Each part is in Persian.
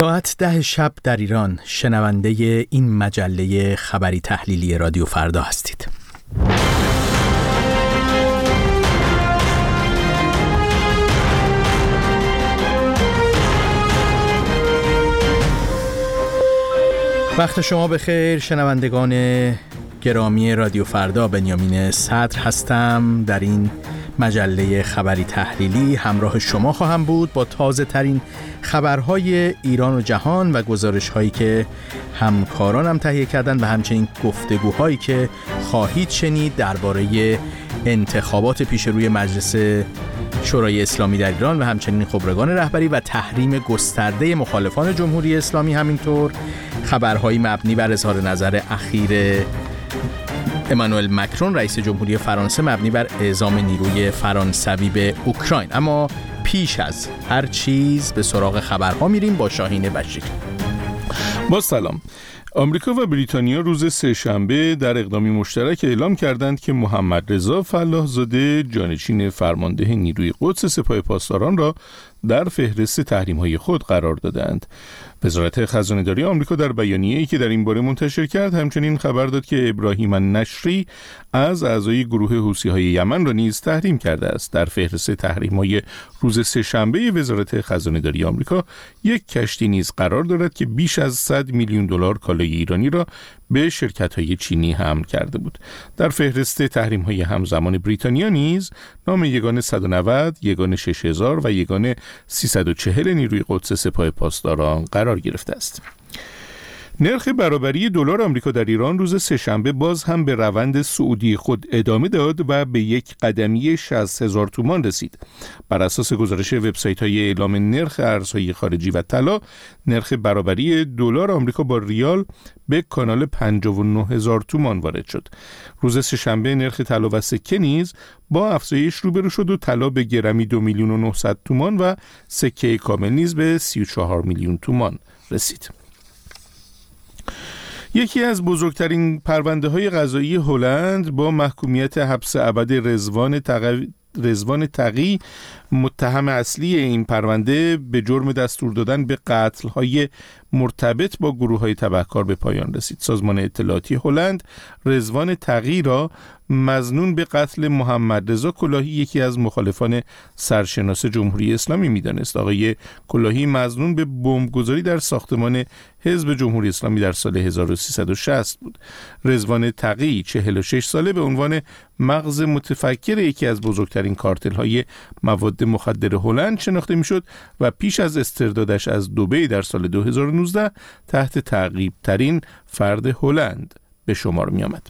ساعت ده شب در ایران. شنونده این مجله خبری تحلیلی رادیو فردا هستید. وقت شما بخیر. شنوندگان گرامی رادیو فردا بنیامین صدر هستم. در این مجله خبری تحلیلی همراه شما خواهم بود با تازه ترین خبرهای ایران و جهان و گزارش هایی که همکارانم تهیه کردن و همچنین گفتگوهایی که خواهید شنید درباره انتخابات پیش روی مجلس شورای اسلامی در ایران و همچنین خبرگان رهبری و تحریم گسترده مخالفان جمهوری اسلامی همینطور خبرهایی مبنی بر اظهار نظر اخیر امانوئل مکرون رئیس جمهوری فرانسه مبنی بر اعزام نیروی فرانسوی به اوکراین. اما پیش از هر چیز به سراغ خبرها میریم با شاهین بشیر. با سلام. آمریکا و بریتانیا روز سهشنبه در اقدامی مشترک اعلام کردند که محمد رضا فلاحزاده جانشین فرمانده نیروی قدس سپاه پاسداران را در فهرست تحریم های خود قرار دادند. وزارت خزانهداری آمریکا در بیانیه‌ای که در این باره منتشر کرد همچنین خبر داد که ابراهیم نشری از اعضای گروه های یمن را نیز تحریم کرده است در فهرست های روز سهشنبه وزارت خزانهداری آمریکا یک کشتی نیز قرار دارد که بیش از 100 میلیون دلار کالای ایرانی را به شرکت های چینی حمل کرده بود. در فهرست تحریم های همزمان بریتانیا نیز نام یگان 190 یگان 6000 و یگان 340 نیروی قدس سپاه پاسداران قرار گرفته است. نرخ برابری دلار آمریکا در ایران روز سهشنبه باز هم به روند سعودی خود ادامه داد و به یک قدمی 60 هزار تومان رسید. بر اساس گزارش وبسایت های اعلام نرخ ارزهای خارجی و طلا، نرخ برابری دلار آمریکا با ریال به کانال 59 هزار تومان وارد شد. روز سهشنبه نرخ طلا و سکه نیز با افزایش روبرو شد و طلا به گرمی 2 میلیون و 900 تومان و سکه کامل نیز به 34 میلیون تومان رسید. یکی از بزرگترین پرونده های قضایی هلند با محکومیت حبس ابد رزوان رزوان تقی متهم اصلی این پرونده به جرم دستور دادن به قتل های مرتبط با گروه های تبهکار به پایان رسید. سازمان اطلاعاتی هلند رزوان تقی را مزنون به قتل محمد رضا کلاهی یکی از مخالفان سرشناس جمهوری اسلامی می‌دانست. آقای کلاهی مزنون به بمبگذاری در ساختمان حزب جمهوری اسلامی در سال 1360 بود. رزوان تقی 46 ساله به عنوان مغز متفکر یکی از بزرگترین کارتل های مواد مخدر هلند شناخته می‌شد و پیش از استردادش از دوبی در سال 2019 تحت تعقیب ترین فرد هلند به شمار می آمد.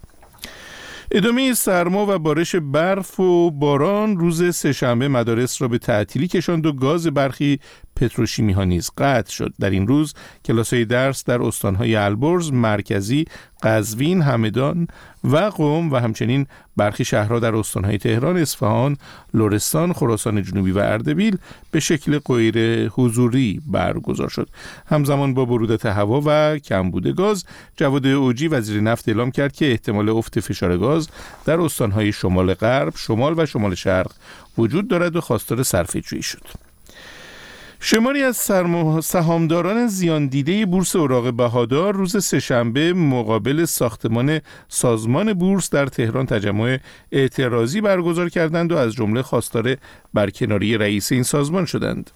ادامه سرما و بارش برف و باران روز سهشنبه مدارس را به تعطیلی کشاند و گاز برخی پتروشیمی ها نیز قطع شد در این روز کلاس های درس در استانهای البرز مرکزی قزوین همدان و قوم و همچنین برخی شهرها در استانهای تهران اصفهان لرستان خراسان جنوبی و اردبیل به شکل غیر حضوری برگزار شد. همزمان با برودت هوا و کمبود گاز جواد اوجی وزیر نفت اعلام کرد که احتمال افت فشار گاز در استانهای شمال غرب شمال و شمال شرق وجود دارد و خواستار صرفه شد. شماری از سهامداران زیان دیده بورس اوراق بهادار روز سهشنبه مقابل ساختمان سازمان بورس در تهران تجمع اعتراضی برگزار کردند و از جمله خواستار برکناری رئیس این سازمان شدند.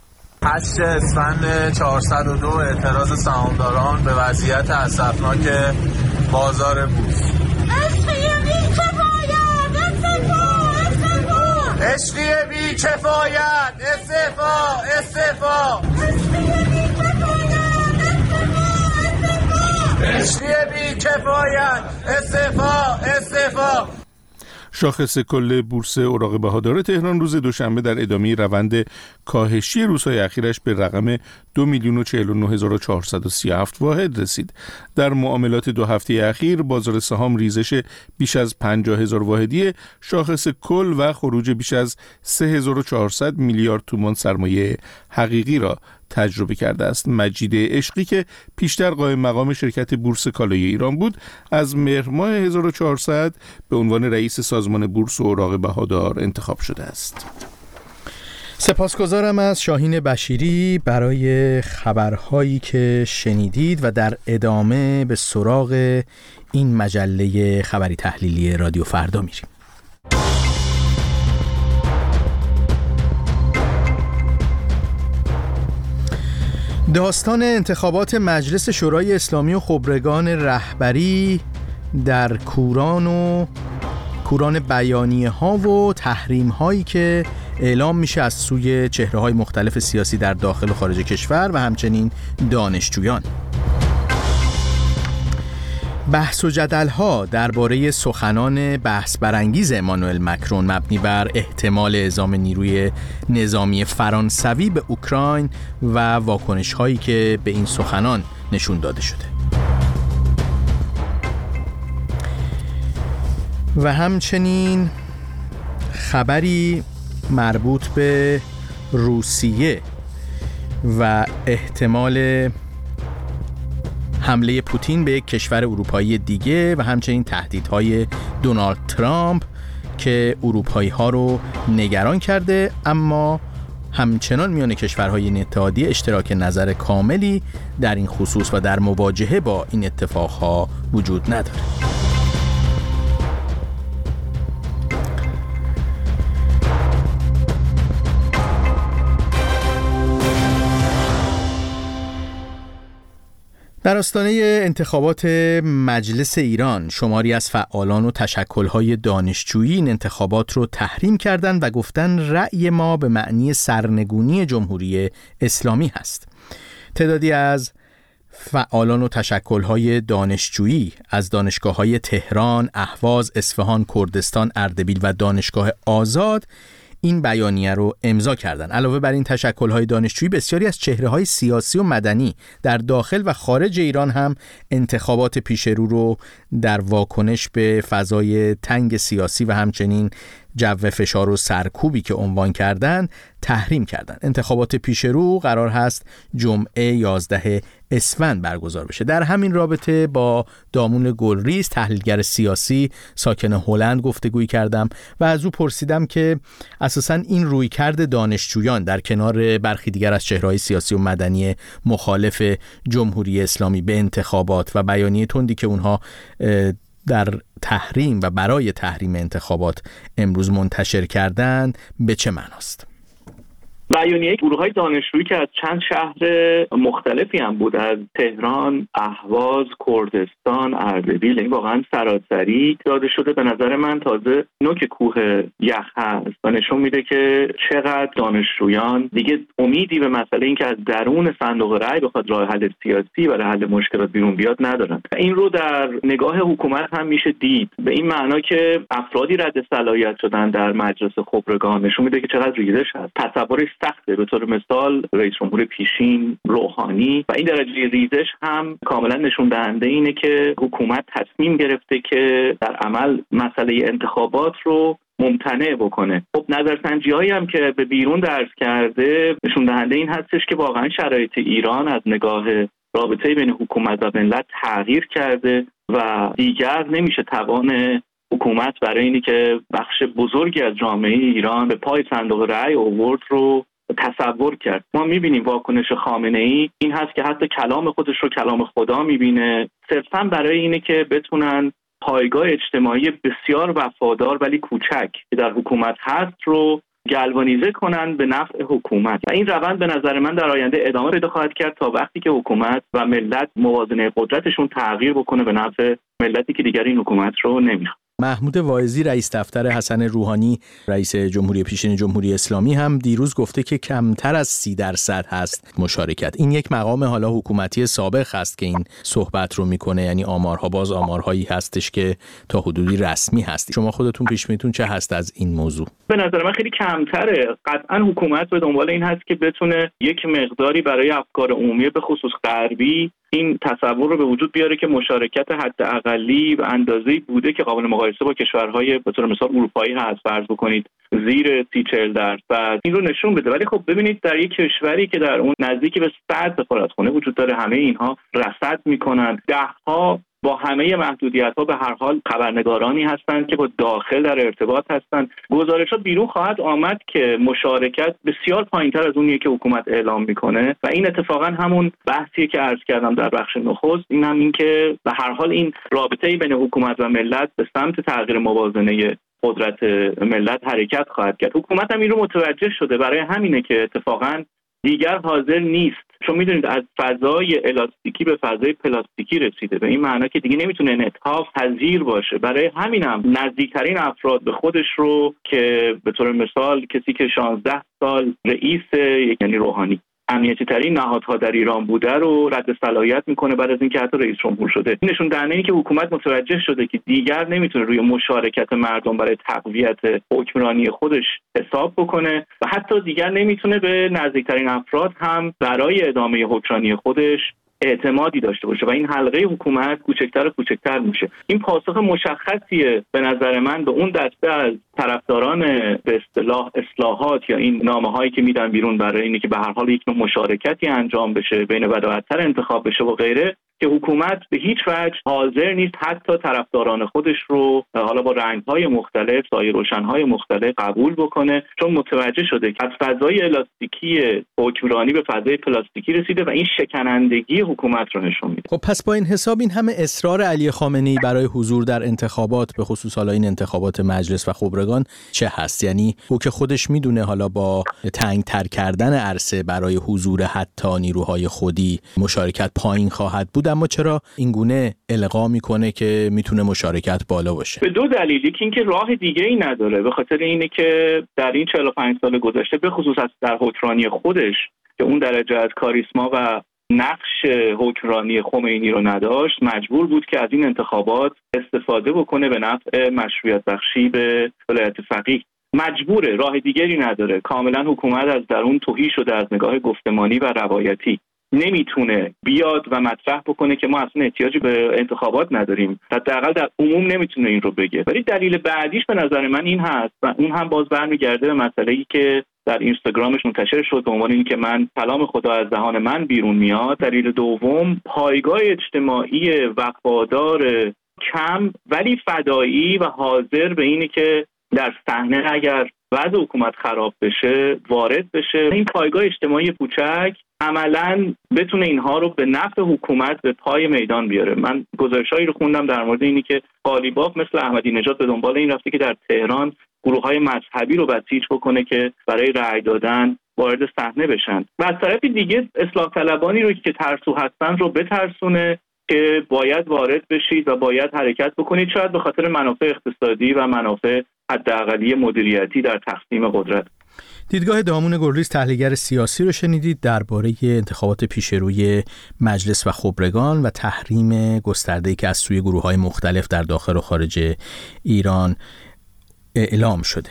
8 اسفند 402 اعتراض سهامداران به وضعیت اسفناک بازار بورس عشقی بی کفایت استعفا استعفا. عشقی بی کفایت استعفا استعفا. شاخص کل بورس اوراق بهادار تهران روز دوشنبه در ادامه روند کاهشی روزهای اخیرش به رقم دو میلیون و واحد رسید. در معاملات دو هفته اخیر بازار سهام ریزش بیش از 50 هزار واحدی شاخص کل و خروج بیش از 3400 میلیارد تومان سرمایه حقیقی را تجربه کرده است. مجید عشقی که پیشتر قائم مقام شرکت بورس کالای ایران بود از مهر ماه 1400 به عنوان رئیس سازمان بورس و اوراق بهادار انتخاب شده است. سپاسگزارم از شاهین بشیری برای خبرهایی که شنیدید و در ادامه به سراغ این مجله خبری تحلیلی رادیو فردا میریم. داستان انتخابات مجلس شورای اسلامی و خبرگان رهبری در کوران و کوران بیانیه ها و تحریم هایی که اعلام میشه از سوی چهره های مختلف سیاسی در داخل و خارج کشور و همچنین دانشجویان. بحث و جدل ها درباره سخنان بحث برانگیز امانوئل مکرون مبنی بر احتمال اعزام نیروی نظامی فرانسوی به اوکراین و واکنش هایی که به این سخنان نشون داده شده. و همچنین خبری مربوط به روسیه و احتمال حمله پوتین به یک کشور اروپایی دیگه و همچنین تهدیدهای دونالد ترامپ که اروپایی ها رو نگران کرده اما همچنان میان کشورهای این اتحادیه اشتراک نظر کاملی در این خصوص و در مواجهه با این اتفاقها وجود نداره. در آستانه انتخابات مجلس ایران شماری از فعالان و تشکلهای دانشجویی این انتخابات رو تحریم کردند و گفتن رأی ما به معنی سرنگونی جمهوری اسلامی هست. تعدادی از فعالان و تشکلهای دانشجویی از دانشگاه های تهران، اهواز، اصفهان، کردستان، اردبیل و دانشگاه آزاد این بیانیه رو امضا کردن. علاوه بر این های دانشجویی بسیاری از چهره های سیاسی و مدنی در داخل و خارج ایران هم انتخابات پیش رو رو در واکنش به فضای تنگ سیاسی و همچنین جو فشار و سرکوبی که عنوان کردن تحریم کردن. انتخابات پیش رو قرار هست جمعه 11 اسفند برگزار بشه. در همین رابطه با دامون گلریز تحلیلگر سیاسی ساکن هلند گفتگویی کردم و از او پرسیدم که اساسا این رویکرد دانشجویان در کنار برخی دیگر از چهرهای سیاسی و مدنی مخالف جمهوری اسلامی به انتخابات و بیانیه تندی که اونها در تحریم و برای تحریم انتخابات امروز منتشر کردن به چه معناست؟ بیانیه گروه های دانشجویی که از چند شهر مختلفی هم بود از تهران، اهواز، کردستان، اردبیل این واقعا سراسری داده شده. به نظر من تازه نوک کوه یخ هست و نشون میده که چقدر دانشجویان دیگه امیدی به مسئله اینکه از درون صندوق رأی بخواد راه حل سیاسی و حل مشکلات بیرون بیاد ندارن. این رو در نگاه حکومت هم میشه دید. به این معنا که افرادی رد صلاحیت شدن در مجلس خبرگان نشون میده که چقدر ریزش هست. تصورش سخته به طور مثال رئیس جمهور پیشین روحانی و این درجه ریزش هم کاملا نشون دهنده اینه که حکومت تصمیم گرفته که در عمل مسئله انتخابات رو ممتنع بکنه. خب نظرسنجی هایی هم که به بیرون درس کرده نشون دهنده این هستش که واقعا شرایط ایران از نگاه رابطه بین حکومت و ملت تغییر کرده و دیگر نمیشه توان حکومت برای اینی که بخش بزرگی از جامعه ایران به پای صندوق رأی اوورد رو تصور کرد. ما می‌بینیم واکنش خامنه ای این هست که حتی کلام خودش رو کلام خدا می‌بینه. صرفا برای اینه که بتونن پایگاه اجتماعی بسیار وفادار ولی کوچک که در حکومت هست رو گلوانیزه کنن به نفع حکومت. و این روند به نظر من در آینده ادامه پیدا خواهد کرد تا وقتی که حکومت و ملت موازنه قدرتشون تغییر بکنه به نفع ملتی که دیگر این حکومت رو نمی‌خواد. محمود واعظی رئیس دفتر حسن روحانی رئیس جمهوری پیشین جمهوری اسلامی هم دیروز گفته که کمتر از سی درصد هست مشارکت. این یک مقام حالا حکومتی سابق هست که این صحبت رو می‌کنه. یعنی آمارها باز آمارهایی هستش که تا حدودی رسمی هست. شما خودتون پیش میتون چه هست از این موضوع؟ به نظر من خیلی کمتره. قطعا حکومت به دنبال این هست که بتونه یک مقداری برای افکار عمومی به خصوص غربی این تصور رو به وجود بیاره که مشارکت حد اقلی و اندازه‌ای بوده که قابل مقایسه با کشورهای به طور مثال اروپایی هست فرض بکنید زیر سی چهل درصد. این رو نشون بده. ولی خب ببینید در یک کشوری که در اون نزدیکی به صد سفارتخونه وجود داره همه اینها رصد می‌کنن. ده ها با همه محدودیت ها به هر حال خبرنگارانی هستند که با داخل در ارتباط هستند. گزارش ها بیرون خواهد آمد که مشارکت بسیار پایینتر از اونیه که حکومت اعلام می‌کنه و این اتفاقا همون بحثیه که عرض کردم در بخش نخست. این هم این که به هر حال این رابطه بین حکومت و ملت به سمت تغییر موازنه قدرت ملت حرکت خواهد کرد. حکومت هم این رو متوجه شده. برای همینه که اتفاقا دیگر حاضر نیست. چون می‌دونید از فضای الاستیکی به فضای پلاستیکی رسیده به این معنا که دیگه نمی‌تونه انعطاف پذیر باشه. برای همینم نزدیکترین افراد به خودش رو که به طور مثال کسی که 16 سال رئیس یعنی روحانی امنیتی ترین نهادها در ایران بوده رو رد صلاحیت می‌کنه بعد از اینکه حتی رئیس جمهور شده. نشون دهنده که حکومت متوجه شده که دیگر نمی‌تونه روی مشارکت مردم برای تقویت حکمرانی خودش حساب بکنه و حتی دیگر نمی‌تونه به نزدیکترین افراد هم برای ادامه حکمرانی خودش اعتمادی داشته باشه و این حلقه حکومت کوچکتر و کوچکتر میشه. این پاسخ مشخصیه به نظر من به اون دسته از طرفداران به اصطلاح اصلاحات یا این نامه هایی که میدن بیرون برای اینه که به هر حال یک نوع مشارکتی انجام بشه بین بداعتتر انتخاب بشه و غیره که حکومت به هیچ وجه حاضر نیست حتی طرفداران خودش رو حالا با رنگ های مختلف سایه روشن های مختلف قبول بکنه چون متوجه شده که از فضای الاستیکی حکمرانی به فضای پلاستیکی رسیده و این شکنندگی حکومت رو نشون میده. خب پس با این حساب این همه اصرار علی خامنه‌ای برای حضور در انتخابات به خصوص حالا این انتخابات مجلس و خبرگان چه هست؟ یعنی او که خودش می‌دونه حالا با تنگ تر کردن عرصه برای حضور حتی نیروهای خودی مشارکت پایین خواهد بود اما چرا این گونه القا می‌کنه که می‌تونه مشارکت بالا باشه؟ به دو دلیلی که اینکه راه دیگه ای نداره. به خاطر اینه که در این 45 سال گذشته به خصوص در حکمرانی خودش که اون درجه از کاریسما و نقش حکمرانی خمینی رو نداشت مجبور بود که از این انتخابات استفاده بکنه به نفع مشروعیت بخشی به ولایت فقیه. مجبوره راه دیگری نداره. کاملا حکومت از درون توهی شده از نگاه گفتمانی و روایتی. نمی‌تونه بیاد و مطرح بکنه که ما اصلا احتیاجی به انتخابات نداریم. حداقل در عموم نمی‌تونه این رو بگه. ولی دلیل بعدیش به نظر من این هست و اون هم باز برمیگرده به مسئله ای که در اینستاگرامش منتشر شد به عنوان اینکه من کلام خدا از دهان من بیرون میاد. دلیل دوم پایگاه اجتماعی وفادار کم ولی فدایی و حاضر به اینه که در صحنه اگر وضع حکومت خراب بشه وارد بشه. این پایگاه اجتماعی کوچک عملا بتونه اینها رو به نفع حکومت به پای میدان بیاره. من گزارشهایی رو خوندم در مورد اینی که قالیباف مثل احمدی نژاد به دنبال این رفته که در تهران گروه های مذهبی رو بسیج بکنه که برای رأی دادن وارد صحنه بشن. و از طرف دیگه اصلاح طلبانی رو که ترسو هستن رو بترسونه که باید وارد بشید و باید حرکت بکنید شاید به خاطر منافع اقتصادی و منافع حداقلی مدیریتی در تقسیم قدرت. دیدگاه دامون گلریز تحلیلگر سیاسی رو شنیدید درباره انتخابات پیشروی مجلس و خبرگان و تحریم گسترده‌ای که از سوی گروه های مختلف در داخل و خارج ایران اعلام شده.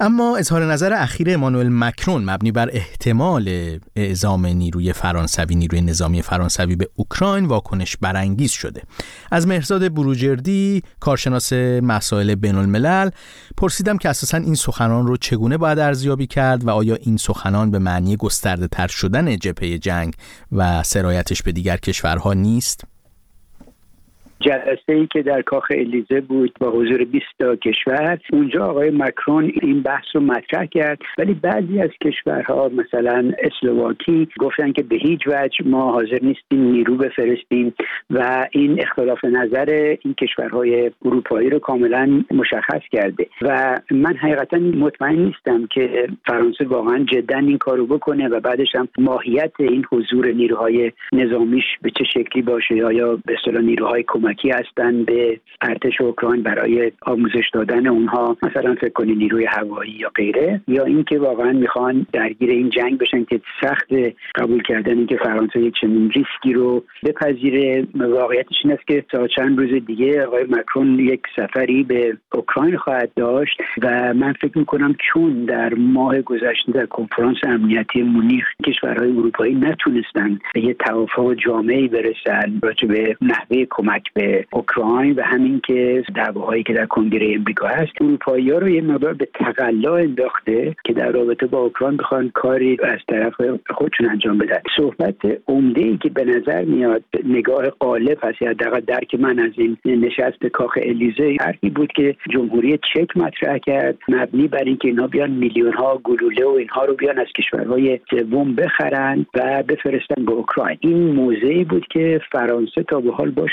اما اظهار نظر اخیر امانوئل مکرون مبنی بر احتمال اعزام نیروی فرانسوی نیروی نظامی فرانسوی به اوکراین واکنش برانگیز شده. از مهرزاد بروجردی کارشناس مسائل بین الملل پرسیدم که اساسا این سخنان رو چگونه باید ارزیابی کرد و آیا این سخنان به معنی گسترده تر شدن جبهه جنگ و سرایتش به دیگر کشورها نیست؟ جلسه ای که در کاخ الیزه بود با حضور 20 تا کشور. اونجا آقای مکرون این بحث رو مطرح کرد. ولی بعضی از کشورها مثلا اسلواکی گفتن که به هیچ وجه ما حاضر نیستیم نیرو بفرستیم و این اختلاف نظر این کشورهای اروپایی رو کاملا مشخص کرده. و من حقیقتا مطمئن نیستم که فرانسه واقعا جدا این کارو بکنه و بعدش هم ماهیت این حضور نیروهای نظامیش به چه شکلی باشه. یا به اصطلاح نیروهای کمکی هستن به ارتش اوکراین برای آموزش دادن اونها. مثلا فکر کنید نیروی هوایی یا غیره. یا اینکه واقعا می‌خوان درگیر این جنگ بشن که سخت قبول کردن اینکه فرانسه یک چنین ریسکی رو بپذیره. واقعیتش این است که تا چند روز دیگه آقای مکرون یک سفری به اوکراین خواهد داشت و من فکر می‌کنم چون در ماه گذشته در کنفرانس امنیتی مونیخ کشورهای اروپایی نتونستن به یه توافق جامعی برسن راجع به نحوه کمک به اوکراین و همین که دعواهایی که در کنگره امریکا هست اروپایی ها رو یه مقدار به تقلا انداخته که در رابطه با اوکراین بخوان کاری از طرف خودشون انجام بدن. صحبت عمده ای که به نظر میاد نگاه قالب هست یا حداقل درک من از این نشست کاخ الیزه حرفی بود که جمهوری چک مطرح کرد مبنی بر اینکه اینا بیان میلیون ها گلوله و اینها رو بیان از کشورهای سوم بخرن و بفرستن به اوکراین. این موضعی بود که فرانسه تا به حال باش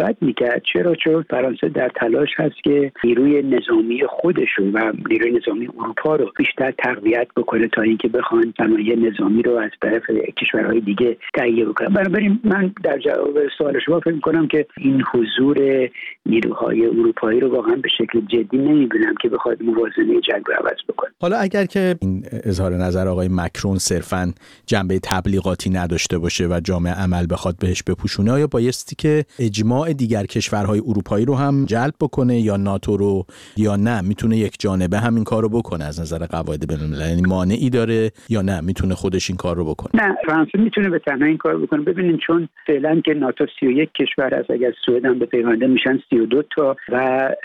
مخالفت می‌کرد. چرا؟ چون فرانسه در تلاش هست که نیروی نظامی خودشون و نیروی نظامی اروپا رو بیشتر تقویت بکنه تا اینکه بخوان صنایع نظامی رو از طرف کشورهای دیگه تهیه بکنن. بنابراین من در جواب سوال شما فکر کنم که این حضور نیروهای اروپایی رو واقعا به شکل جدی نمی‌بینم که بخواد موازنه جنگ رو عوض بکنه. حالا اگر که این اظهار نظر آقای مکرون صرفا جنبه تبلیغاتی نداشته باشه و جامعه عمل بخواد بهش بپوشونه آیا بایستی که اجماع دیگر کشورهای اروپایی رو هم جلب بکنه یا ناتو رو یا نه. می‌تونه یک جانبه همین کار رو بکنه از نظر قواعد بین‌المللی. یعنی مانعی داره یا نه؟ می‌تونه خودش این کار رو بکنه. نه فرانسه می‌تونه به تنها این کار بکنه. ببینید چون فعلا که ناتو 31 کشور است اگر سوئد هم به پیونده میشن 32 تا و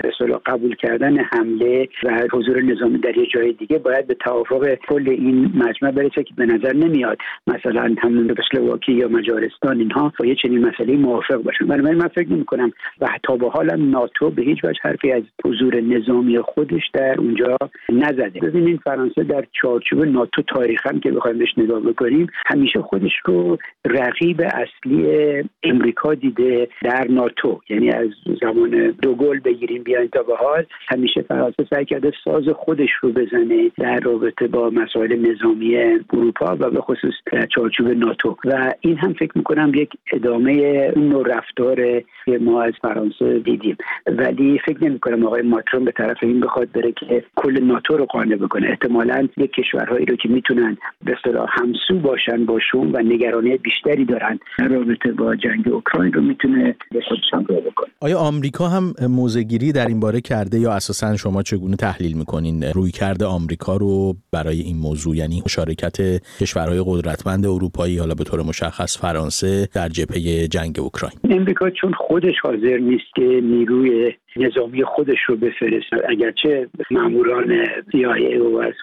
اصلا قبول کردن حمله و حضور نظامی در یه جای دیگه باید به توافق کل این مجمع برسه که به نظر نمیاد مثلا همون به اسلواکی یا مجارستان اینها با یه چنین مسئله موافق باشن. بنابراین من فکر نمی کنم و تا به حال ناتو به هیچ وجه حرفی از حضور نظامی خودش در اونجا نزده. ببینید فرانسه در چارچوب ناتو تاریخا که بخوایم بهش نگاه بکنیم همیشه خودش رو رقیب اصلی امریکا دیده در ناتو. یعنی از زمان دوگل بگیریم بیاین تا به حال همیشه فرانسه سعی کرده ساز خودش رو بزنه در رابطه با مسائل نظامی اروپا و به خصوص در چارچوب ناتو. و این هم فکر می‌کنم یک ادامه اون نوع رفتار که ما از فرانسه دیدیم. ولی فکر نمی کنم آقای ماکرون به طرف این بخواد بره که کل ناتو رو قانع بکنه. احتمالا یک کشورهایی رو که می‌تونن به اصطلاح همسو باشن باشون و نگرانی بیشتری دارن رابطه با جنگ اوکراین رو می‌تونه به خودشان بکنه. آیا آمریکا هم موزگیری در این باره کرده یا اساسا شما چگونه تحلیل می‌کنین؟ روی کرده آمریکا رو برای این موضوع یعنی مشارکت کشورهای قدرتمند اروپایی حالا به طور مشخص فرانسه در جبهه جنگ اوکراین؟ امریکا چون خودش حاضر نیست که نیروی نظامی خودش رو بفرست اگرچه ماموران CIA و از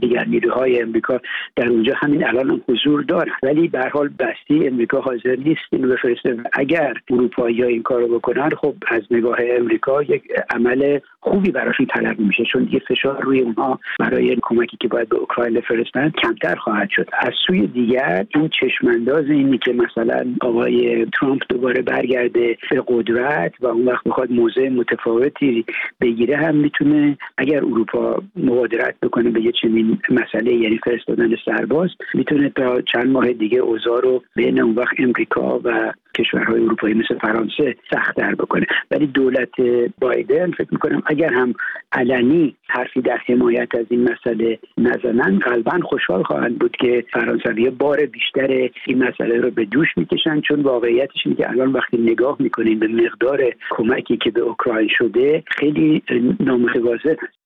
دیگر نیروهای امریکا در اونجا همین الان هم حضور دارن. ولی به حال بستی امریکا حاضر نیست اینو بفرسته. اگر اروپایی ها این کارو بکنن خب از نگاه امریکا یک عمل خوبی براشون طلب میشه. چون یه فشار روی اونها برای کمکی که باید به اوکراین بفرستن کمتر خواهد شد. از سوی دیگر این چشمانداز اینی که مثلا آقای ترامپ دوباره برگرده به قدرت و اون وقت بخواد موضع متفاوتی بگیره هم می‌تونه اگر اروپا مبادرت بکنه به یه چنین مسئله یعنی فرستادن سرباز می‌تونه تا چند ماه دیگه اوضاع رو بین اون وقت امریکا و کشورهای اروپایی مثل فرانسه سختتر بکنه. ولی دولت بایدن فکر می‌کنم اگر هم علنی حرفی در حمایت از این مسئله نزنن غالبا خوشحال خواهند بود که فرانسوی بار بیشتر این مسئله رو به دوش می‌کشن چون واقعیتش اینه که الان وقتی نگاه می‌کنیم به مقدار کمکی که به اوکراین شده خیلی نامتوازن هست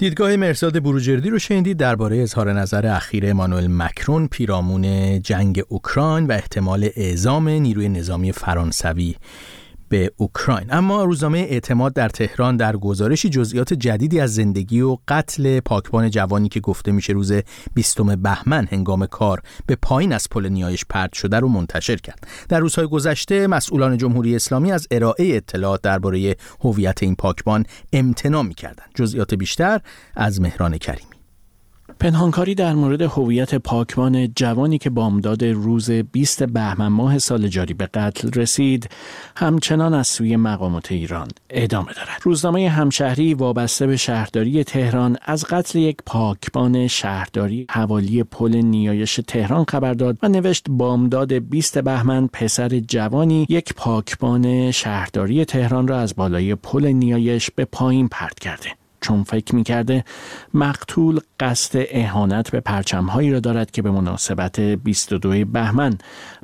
دیدگاه مرساد بروجردی رو شنیدید درباره اظهار نظر اخیر امانوئل مکرون پیرامون جنگ اوکراین و احتمال اعزام نیروی نظامی فرانسوی. به اوکراین. اما روزنامه اعتماد در تهران در گزارشی جزئیات جدیدی از زندگی و قتل پاکبان جوانی که گفته میشه روز 20 بهمن هنگام کار به پایین از پل نیایش پرت شده رو منتشر کرد. در روزهای گذشته مسئولان جمهوری اسلامی از ارائه اطلاعات درباره هویت این پاکبان امتناع می‌کردند. جزئیات بیشتر از مهران کریم. پنهانکاری در مورد هویت پاکبان جوانی که بامداد روز 20 بهمن ماه سال جاری به قتل رسید همچنان از سوی مقامات ایران ادامه دارد. روزنامه همشهری وابسته به شهرداری تهران از قتل یک پاکبان شهرداری حوالی پل نیایش تهران خبر داد و نوشت بامداد 20 بهمن پسر جوانی یک پاکبان شهرداری تهران را از بالای پل نیایش به پایین پرت کرده. چون فکر می‌کرده مقتول قصد اهانت به پرچمهایی را دارد که به مناسبت 22 بهمن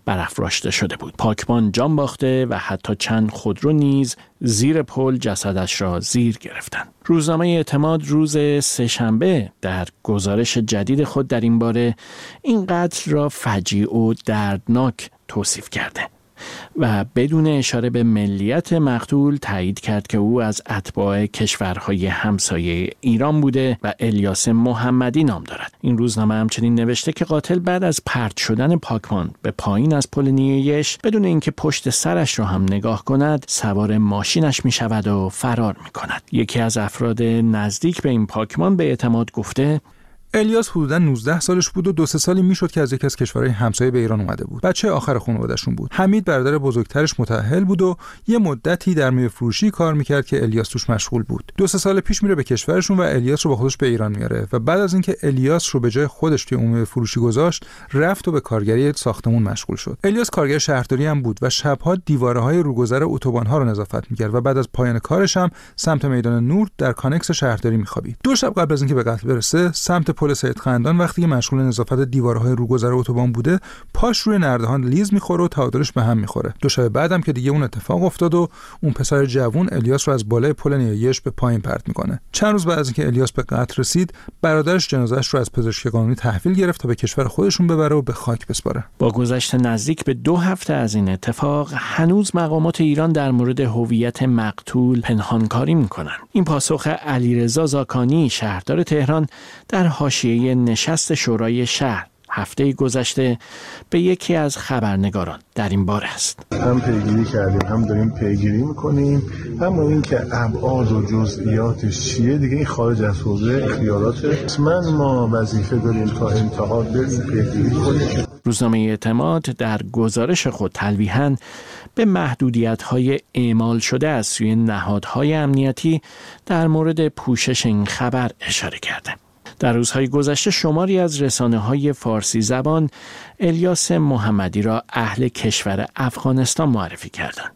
برافراشته شده بود. پاکبان جان باخته و حتی چند خودرو نیز زیر پل جسدش را زیر گرفتند. روزنامه اعتماد روز سهشنبه در گزارش جدید خود در این باره این قتل را فجیع و دردناک توصیف کرده. و بدون اشاره به ملیت مقتول تایید کرد که او از اتباع کشورهای همسایه ایران بوده و الیاس محمدی نام دارد. این روزنامه همچنین نوشته که قاتل بعد از پرت شدن پاکمان به پایین از پل نیویش بدون اینکه پشت سرش را هم نگاه کند سوار ماشینش می شود و فرار می کند یکی از افراد نزدیک به این پاکمان به اعتماد گفته الیاس حدودا 19 سالش بود و دو سه سالی می‌شد که از یکی از کشورهای همسایه به ایران اومده بود. بچه آخر خانوادهشون بود. حمید برادر بزرگترش متأهل بود و یه مدتی در میوه فروشی کار می‌کرد که الیاس توش مشغول بود. دو سه سال پیش میره به کشورشون و الیاس رو با خودش به ایران میاره و بعد از اینکه الیاس رو به جای خودش توی اون فروشی گذاشت، رفت و به کارگری ساختمون مشغول شد. الیاس کارگر شهرداری هم بود و شبها دیواره های روگذر اتوبان ها رو نظافت می‌کرد و بعد از پایان کارش هم سمت میدان نور در کانکس شهرداری میخوابید. دو شب قبل از اینکه به قتل برسه، سمت پل سید خندان وقتی که مشغول نظافت دیوارهای روگذر اتوبان بوده پاش روی نردبان لیز می‌خوره و تعادلش به هم می‌خوره. دو شب بعدم که دیگه اون اتفاق افتاد و اون پسر جوون الیاس رو از بالای پل نیایش به پایین پرت می‌کنه. چند روز بعد از اینکه الیاس به قتل رسید برادرش جنازهش رو از پزشکی قانونی تحویل گرفت تا به کشور خودشون ببره و به خاک بسپاره. با گذشت نزدیک به دو هفته از این اتفاق هنوز مقامات ایران در مورد هویت مقتول پنهانکاری می‌کنن. این پاسخ علیرضا زاکانی شهردار تهران در حاشیه نشست شورای شهر هفته گذشته به یکی از خبرنگاران در این باره است. هم پیگیری کردیم هم داریم پیگیری می‌کنیم. هم این که ابعاد و جزئیاتش چیه؟ دیگه این خارج از حوزه اختیارات من ما وظیفه داریم تا انتها بریم پیگیری کنیم. روزنامه اعتماد در گزارش خود تلویحا به محدودیت های اعمال شده از سوی نهادهای امنیتی در مورد پوشش این خبر اشاره کرده. در روزهای گذشته شماری از رسانه های فارسی زبان الیاس محمدی را اهل کشور افغانستان معرفی کردند.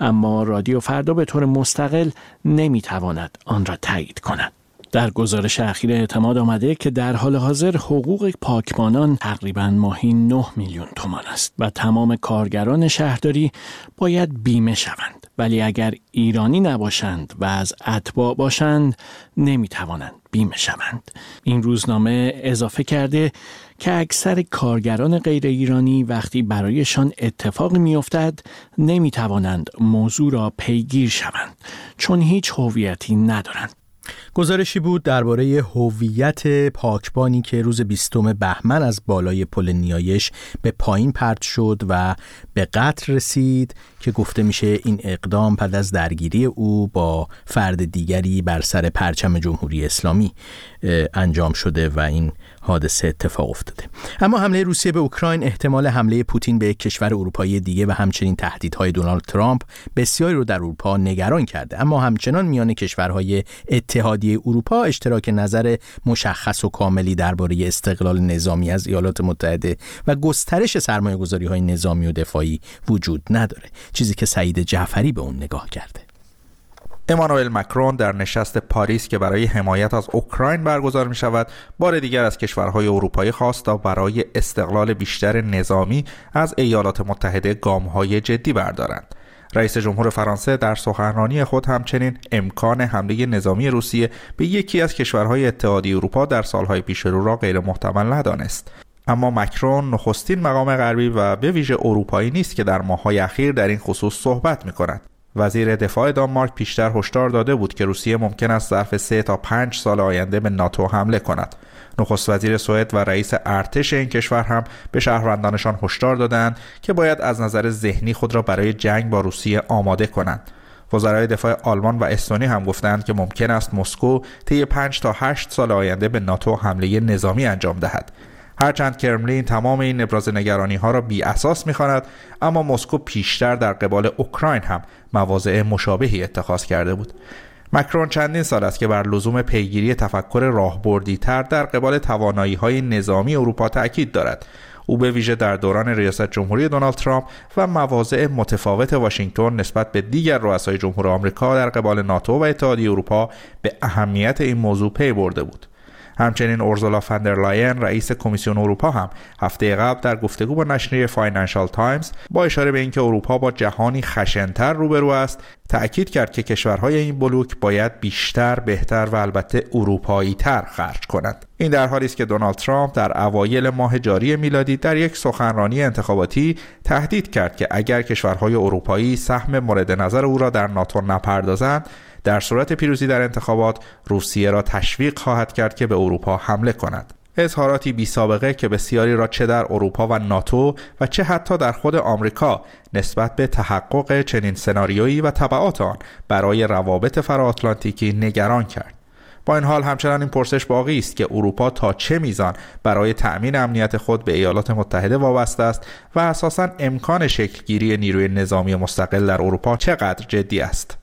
اما رادیو فردا به طور مستقل نمی‌تواند آن را تایید کند. در گزارش اخیر اعتماد آمده که در حال حاضر حقوق پاکبانان تقریبا ماهی 9 میلیون تومان است و تمام کارگران شهرداری باید بیمه شوند. ولی اگر ایرانی نباشند و از اتباع باشند نمی‌توانند بیمه شوند. این روزنامه اضافه کرده که اکثر کارگران غیر ایرانی وقتی برایشان اتفاقی میافتد نمی‌توانند موضوع را پیگیر شوند چون هیچ هویتی ندارند. گزارشی بود درباره هویت پاکبانی که روز بیستم بهمن از بالای پل نیایش به پایین پرت شد و به قتل رسید که گفته میشه این اقدام پد از درگیری او با فرد دیگری بر سر پرچم جمهوری اسلامی انجام شده و این حادثه اتفاق افتاده. اما حمله روسیه به اوکراین احتمال حمله پوتین به یک کشور اروپایی دیگه و همچنین تهدیدهای دونالد ترامپ بسیاری رو در اروپا نگران کرده. اما همچنان میان کشورهای اتحادیه اروپا اشتراک نظر مشخص و کاملی درباره استقلال نظامی از ایالات متحده و گسترش سرمایه گذاری نظامی و دفاعی وجود نداره. چیزی که سعید جعفری به اون نگاه کرده. امانوئل مکرون در نشست پاریس که برای حمایت از اوکراین برگزار می شود بار دیگر از کشورهای اروپایی خواست تا برای استقلال بیشتر نظامی از ایالات متحده گامهای جدی بردارند. رئیس جمهور فرانسه در سخنرانی خود همچنین امکان حمله نظامی روسیه به یکی از کشورهای اتحادیه اروپا در سالهای پیش رو را غیر محتمل ندانست. اما مکرون نخستین مقام غربی و به ویژه اروپایی نیست که در ماههای اخیر در این خصوص صحبت می کند وزیر دفاع دانمارک پیشتر هشدار داده بود که روسیه ممکن است ظرف سه تا پنج سال آینده به ناتو حمله کند. نخست وزیر سوئد و رئیس ارتش این کشور هم به شهروندانشان هشدار دادند که باید از نظر ذهنی خود را برای جنگ با روسیه آماده کنند. وزرای دفاع آلمان و استونی هم گفتند که ممکن است مسکو طی 5 تا 8 سال آینده به ناتو حمله نظامی انجام دهد. هرچند کرملین تمام این ابراز نگرانی ها را بی اساس می‌خواند اما مسکو پیشتر در قبال اوکراین هم مواضع مشابهی اتخاذ کرده بود. مکرون چندین سال است که بر لزوم پیگیری تفکر راهبردی تر در قبال توانایی های نظامی اروپا تاکید دارد. او به ویژه در دوران ریاست جمهوری دونالد ترامپ و مواضع متفاوت واشنگتن نسبت به دیگر رؤسای جمهور آمریکا در قبال ناتو و اتحادیه اروپا به اهمیت این موضوع پی برده بود. همچنین اورزولا فندرلاین رئیس کمیسیون اروپا هم هفته قبل در گفتگو با نشریه فاینانشال تایمز با اشاره به اینکه اروپا با جهانی خشنتر روبرو است تأکید کرد که کشورهای این بلوک باید بیشتر، بهتر و البته اروپایی تر خرج کنند. این در حالی است که دونالد ترامپ در اوایل ماه جاری میلادی در یک سخنرانی انتخاباتی تهدید کرد که اگر کشورهای اروپایی سهم مورد نظر او را در ناتو نپردازند در صورت پیروزی در انتخابات روسیه را تشویق خواهد کرد که به اروپا حمله کند. اظهاراتی بی سابقه که بسیاری را چه در اروپا و ناتو و چه حتی در خود آمریکا نسبت به تحقق چنین سناریویی و طبعات آن برای روابط فراتلانتیکی نگران کرد. با این حال همچنان این پرسش باقی است که اروپا تا چه میزان برای تأمین امنیت خود به ایالات متحده وابسته است و اساسا امکان شکلگیری نیروی نظامی مستقل در اروپا چقدر جدی است؟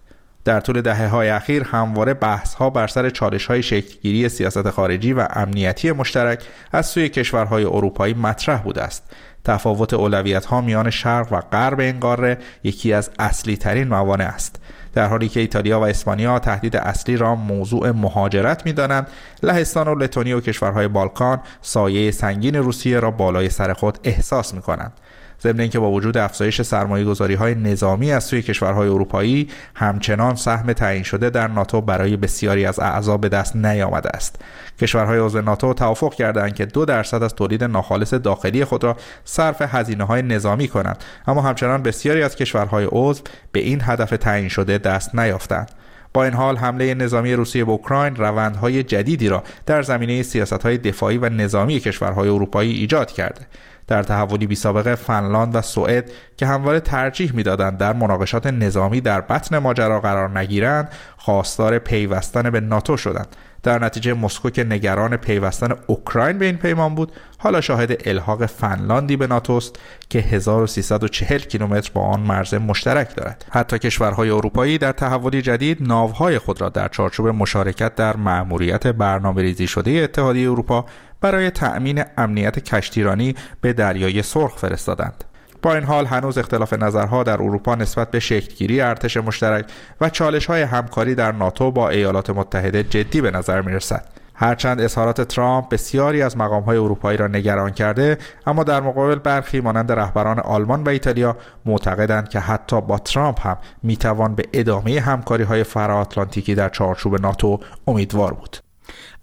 در طول دهه های اخیر همواره بحث ها بر سر چالش های شکلگیری سیاست خارجی و امنیتی مشترک از سوی کشورهای اروپایی مطرح بوده است. تفاوت اولویت ها میان شرق و غرب این قاره یکی از اصلی ترین موانع است. در حالی که ایتالیا و اسپانیا تهدید اصلی را موضوع مهاجرت می‌دانند لهستان و لتونی و کشورهای بالکان سایه سنگین روسیه را بالای سر خود احساس می کنند ضمن اینکه با وجود افزایش سرمایه گذاری های نظامی از سوی کشورهای اروپایی همچنان سهم تعیین شده در ناتو برای بسیاری از اعضا به دست نیامده است. کشورهای عضو ناتو توافق کردند که دو درصد از تولید ناخالص داخلی خود را صرف هزینه های نظامی کنند. اما همچنان بسیاری از کشورهای عضو به این هدف تعیین شده دست نیافتند. با این حال حمله نظامی روسیه به اوکراین روندهای جدیدی را در زمینه سیاستهای دفاعی و نظامی کشورهای اروپایی ایجاد کرده. در تحولی بی سابقه فنلاند و سوئد که همواره ترجیح می‌دادند در مناقشات نظامی در بطن ماجرا قرار نگیرند خواستار پیوستن به ناتو شدند. در نتیجه مسکو که نگران پیوستن اوکراین به این پیمان بود حالا شاهد الحاق فنلاندی به ناتوست که 1340 کیلومتر با آن مرز مشترک دارد. حتی کشورهای اروپایی در تحولی جدید ناوهای خود را در چارچوب مشارکت در مأموریت برنامه ریزی شده اتحادیه اروپا برای تأمین امنیت کشتیرانی به دریای سرخ فرستادند. با این حال هنوز اختلاف نظرها در اروپا نسبت به شکلگیری ارتش مشترک و چالش های همکاری در ناتو با ایالات متحده جدی به نظر می رسد. هرچند اظهارات ترامپ بسیاری از های اروپایی را نگران کرده اما در مقابل برخی مانند رهبران آلمان و ایتالیا معتقدند که حتی با ترامپ هم می‌توان به ادامه همکاری های فراتلانتیکی در چارچوب ناتو امیدوار بود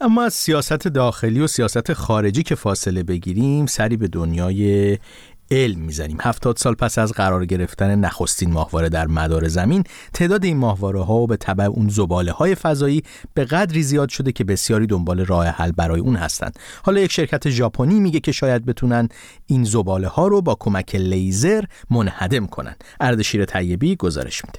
اما از سیاست داخلی و سیاست خارجی که فاصله بگیریم سری به دنیای علم می‌زنیم. هفتاد سال پس از قرار گرفتن نخستین ماهواره در مدار زمین تعداد این ماهواره ها و به تبع اون زباله های فضایی به قدری زیاد شده که بسیاری دنبال راه حل برای اون هستند. حالا یک شرکت ژاپنی میگه که شاید بتونن این زباله ها رو با کمک لیزر منهدم کنن. اردشیر طیبی گزارش میده.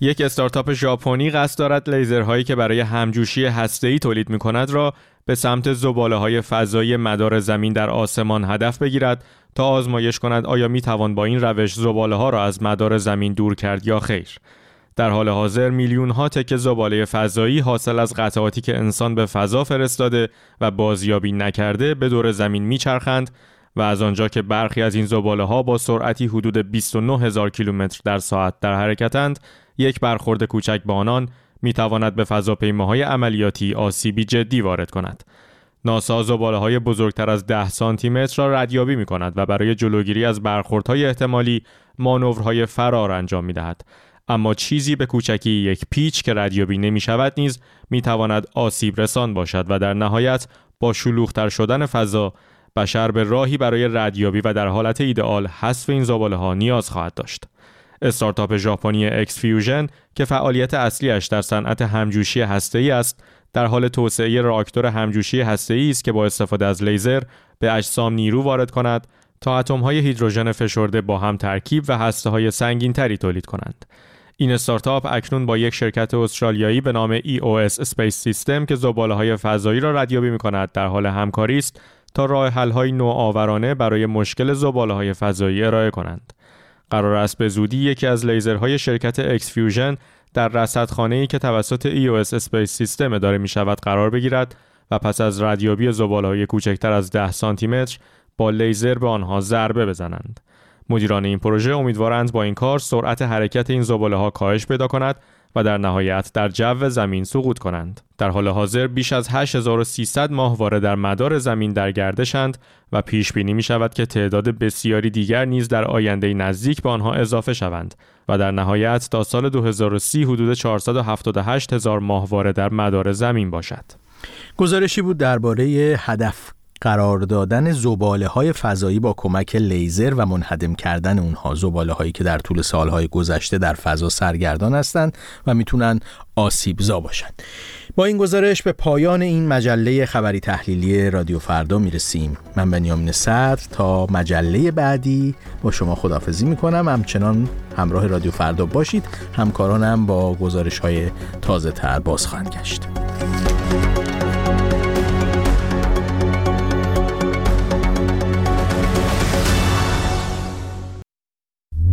یک استارتاپ ژاپنی قصد دارد لیزرهایی که برای همجوشی هسته‌ای تولید می‌کند را به سمت زباله های فضایی مدار زمین در آسمان هدف بگیرد تا آزمایش کند آیا می توان با این روش زباله ها را از مدار زمین دور کرد یا خیر. در حال حاضر میلیون ها تکه زباله فضایی حاصل از قطعاتی که انسان به فضا فرستاده و بازیابی نکرده به دور زمین میچرخند و از آنجا که برخی از این زباله ها با سرعتی حدود 29 هزار کیلومتر در ساعت در حرکتند یک برخورد کوچک با آنان می تواند به فضاپیماهای عملیاتی آسیبی جدی وارد کند. ناسا زباله های بزرگتر از 10 سانتی متر را ردیابی می کند و برای جلوگیری از برخوردهای احتمالی مانورهای فرار انجام می دهد. اما چیزی به کوچکی یک پیچ که ردیابی نمی شود نیز می تواند آسیب رسان باشد و در نهایت با شلوغتر شدن فضا بشر به راهی برای ردیابی و در حالت ایدئال حذف این زباله ها نیاز خواهد داشت. استارتاپ ژاپنی EX-Fusion که فعالیت اصلیش در صنعت همجوشی هسته‌ای است در حال توسعه راکتور همجوشی هسته‌ای است که با استفاده از لیزر به اجسام نیرو وارد کند تا اتم‌های هیدروژن فشرده با هم ترکیب و هسته‌های سنگین‌تری تولید کنند. این استارتاپ اکنون با یک شرکت استرالیایی به نام EOS Space System که های فضایی را ردیابی می‌کند در حال همکاری است تا راه حل‌های نوآورانه برای مشکل های فضایی ارائه کنند. قرار است به زودی یکی از لیزرهای شرکت EX-Fusion در رصدخانه ای که توسط EOS Space System اداره می شود قرار بگیرد و پس از ردیابی های کوچکتر از 10 سانتی متر با لیزر به آنها ضربه بزنند. مدیران این پروژه امیدوارند با این کار سرعت حرکت این زباله ها کاهش پیدا کند و در نهایت در جو زمین سقوط کنند. در حال حاضر بیش از 8300 ماهواره در مدار زمین در گردشند و پیش بینی می شود که تعداد بسیاری دیگر نیز در آینده نزدیک به آنها اضافه شوند و در نهایت تا سال 2030 حدود 478 هزار ماهواره در مدار زمین باشد. گزارشی بود درباره هدف قرار دادن زباله های فضایی با کمک لیزر و منهدم کردن اونها زباله هایی که در طول سالهای گذشته در فضا سرگردان هستند و می‌تونن آسیبزا باشند با این گزارش به پایان این مجله خبری تحلیلی رادیو فردا می‌رسیم. من بنیامین صدر تا مجله بعدی با شما خدافزی می‌کنم. همچنان همراه رادیو فردا باشید. همکارانم با گزارش های تازه تر باز خواهند گشت.